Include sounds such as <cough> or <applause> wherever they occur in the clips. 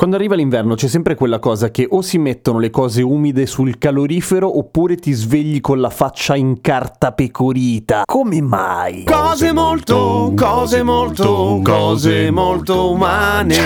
Quando arriva l'inverno c'è sempre quella cosa che o si mettono le cose umide sul calorifero oppure ti svegli con la faccia in carta pecorita. Come mai? Cose molto, cose molto, cose molto umane.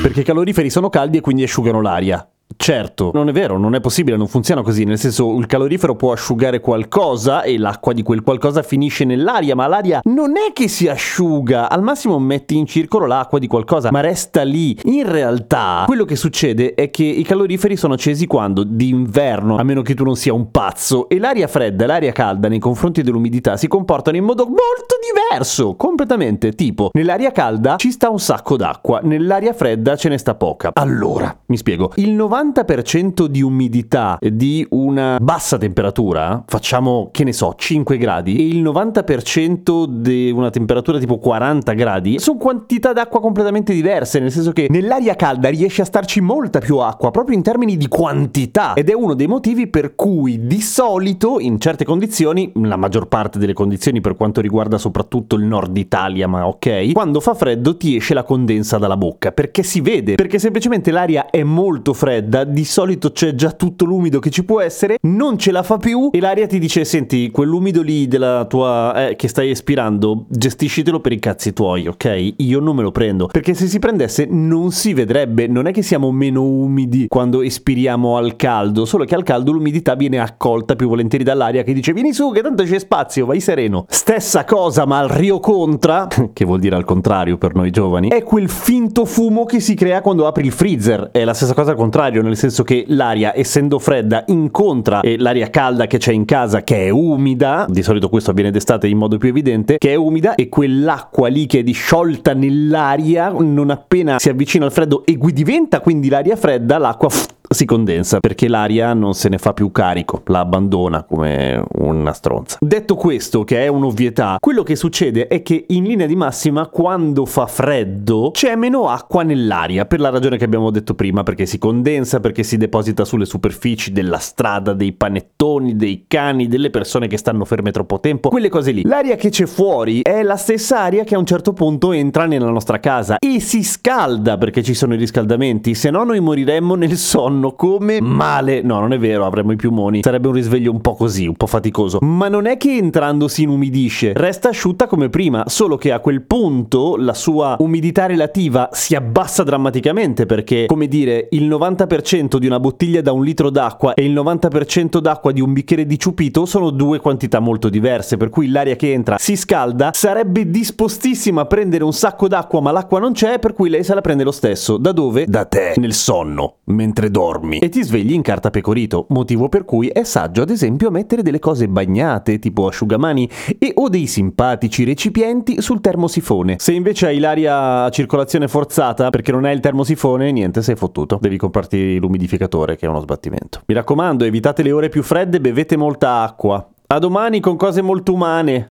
Perché i caloriferi sono caldi e quindi asciugano l'aria. Certo, non è vero, non è possibile, non funziona così, nel senso il calorifero può asciugare qualcosa e l'acqua di quel qualcosa finisce nell'aria, ma l'aria non è che si asciuga, al massimo metti in circolo l'acqua di qualcosa, ma resta lì. In realtà quello che succede è che i caloriferi sono accesi quando? D'inverno, a meno che tu non sia un pazzo, e l'aria fredda e l'aria calda nei confronti dell'umidità si comportano in modo molto diverso, completamente, tipo nell'aria calda ci sta un sacco d'acqua, nell'aria fredda ce ne sta poca. Allora, mi spiego, il 90 90% di umidità di una bassa temperatura, facciamo che ne so 5 gradi, e il 90% di una temperatura tipo 40 gradi, sono quantità d'acqua completamente diverse, nel senso che nell'aria calda riesce a starci molta più acqua, proprio in termini di quantità, ed è uno dei motivi per cui di solito in certe condizioni, la maggior parte delle condizioni per quanto riguarda soprattutto il nord Italia, ma ok, quando fa freddo ti esce la condensa dalla bocca, perché si vede, perché semplicemente l'aria è molto fredda di solito c'è già tutto l'umido che ci può essere, non ce la fa più e l'aria ti dice senti, quell'umido lì della tua eh, che stai espirando, gestiscitelo per i cazzi tuoi, ok? Io non me lo prendo, perché se si prendesse non si vedrebbe, non è che siamo meno umidi quando espiriamo al caldo, solo che al caldo l'umidità viene accolta più volentieri dall'aria che dice vieni su che tanto c'è spazio, vai sereno. Stessa cosa ma al Rio Contra, <laughs> che vuol dire al contrario per noi giovani, è quel finto fumo che si crea quando apri il freezer, è la stessa cosa al contrario, nel senso che l'aria, essendo fredda, incontra e l'aria calda che c'è in casa, che è umida, di solito questo avviene d'estate in modo più evidente, che è umida e quell'acqua lì che è disciolta nell'aria, non appena si avvicina al freddo e diventa quindi l'aria fredda, l'acqua si condensa perché l'aria non se ne fa più carico, la abbandona come una stronza. Detto questo, che è un'ovvietà, quello che succede è che in linea di massima quando fa freddo c'è meno acqua nell'aria, per la ragione che abbiamo detto prima, perché si condensa, perché si deposita sulle superfici della strada, dei panettoni, dei cani, delle persone che stanno ferme troppo tempo, quelle cose lì. L'aria che c'è fuori è la stessa aria che a un certo punto entra nella nostra casa e si scalda perché ci sono i riscaldamenti, se no noi moriremmo nel sonno fanno come male. No, non è vero, avremmo i piumoni. Sarebbe un risveglio un po' così, un po' faticoso. Ma non è che entrando si inumidisce, resta asciutta come prima, solo che a quel punto la sua umidità relativa si abbassa drammaticamente perché, come dire, il 90% di una bottiglia da un litro d'acqua e il 90% d'acqua di un bicchiere di ciupito sono due quantità molto diverse, per cui l'aria che entra si scalda, sarebbe dispostissima a prendere un sacco d'acqua, ma l'acqua non c'è, per cui lei se la prende lo stesso. Da dove? Da te, nel sonno, mentre dormi dormi e ti svegli in carta pecorito, motivo per cui è saggio ad esempio mettere delle cose bagnate tipo asciugamani e o dei simpatici recipienti sul termosifone. Se invece hai l'aria a circolazione forzata perché non hai il termosifone, niente, sei fottuto. Devi comprarti l'umidificatore che è uno sbattimento. Mi raccomando, evitate le ore più fredde, bevete molta acqua. A domani con cose molto umane.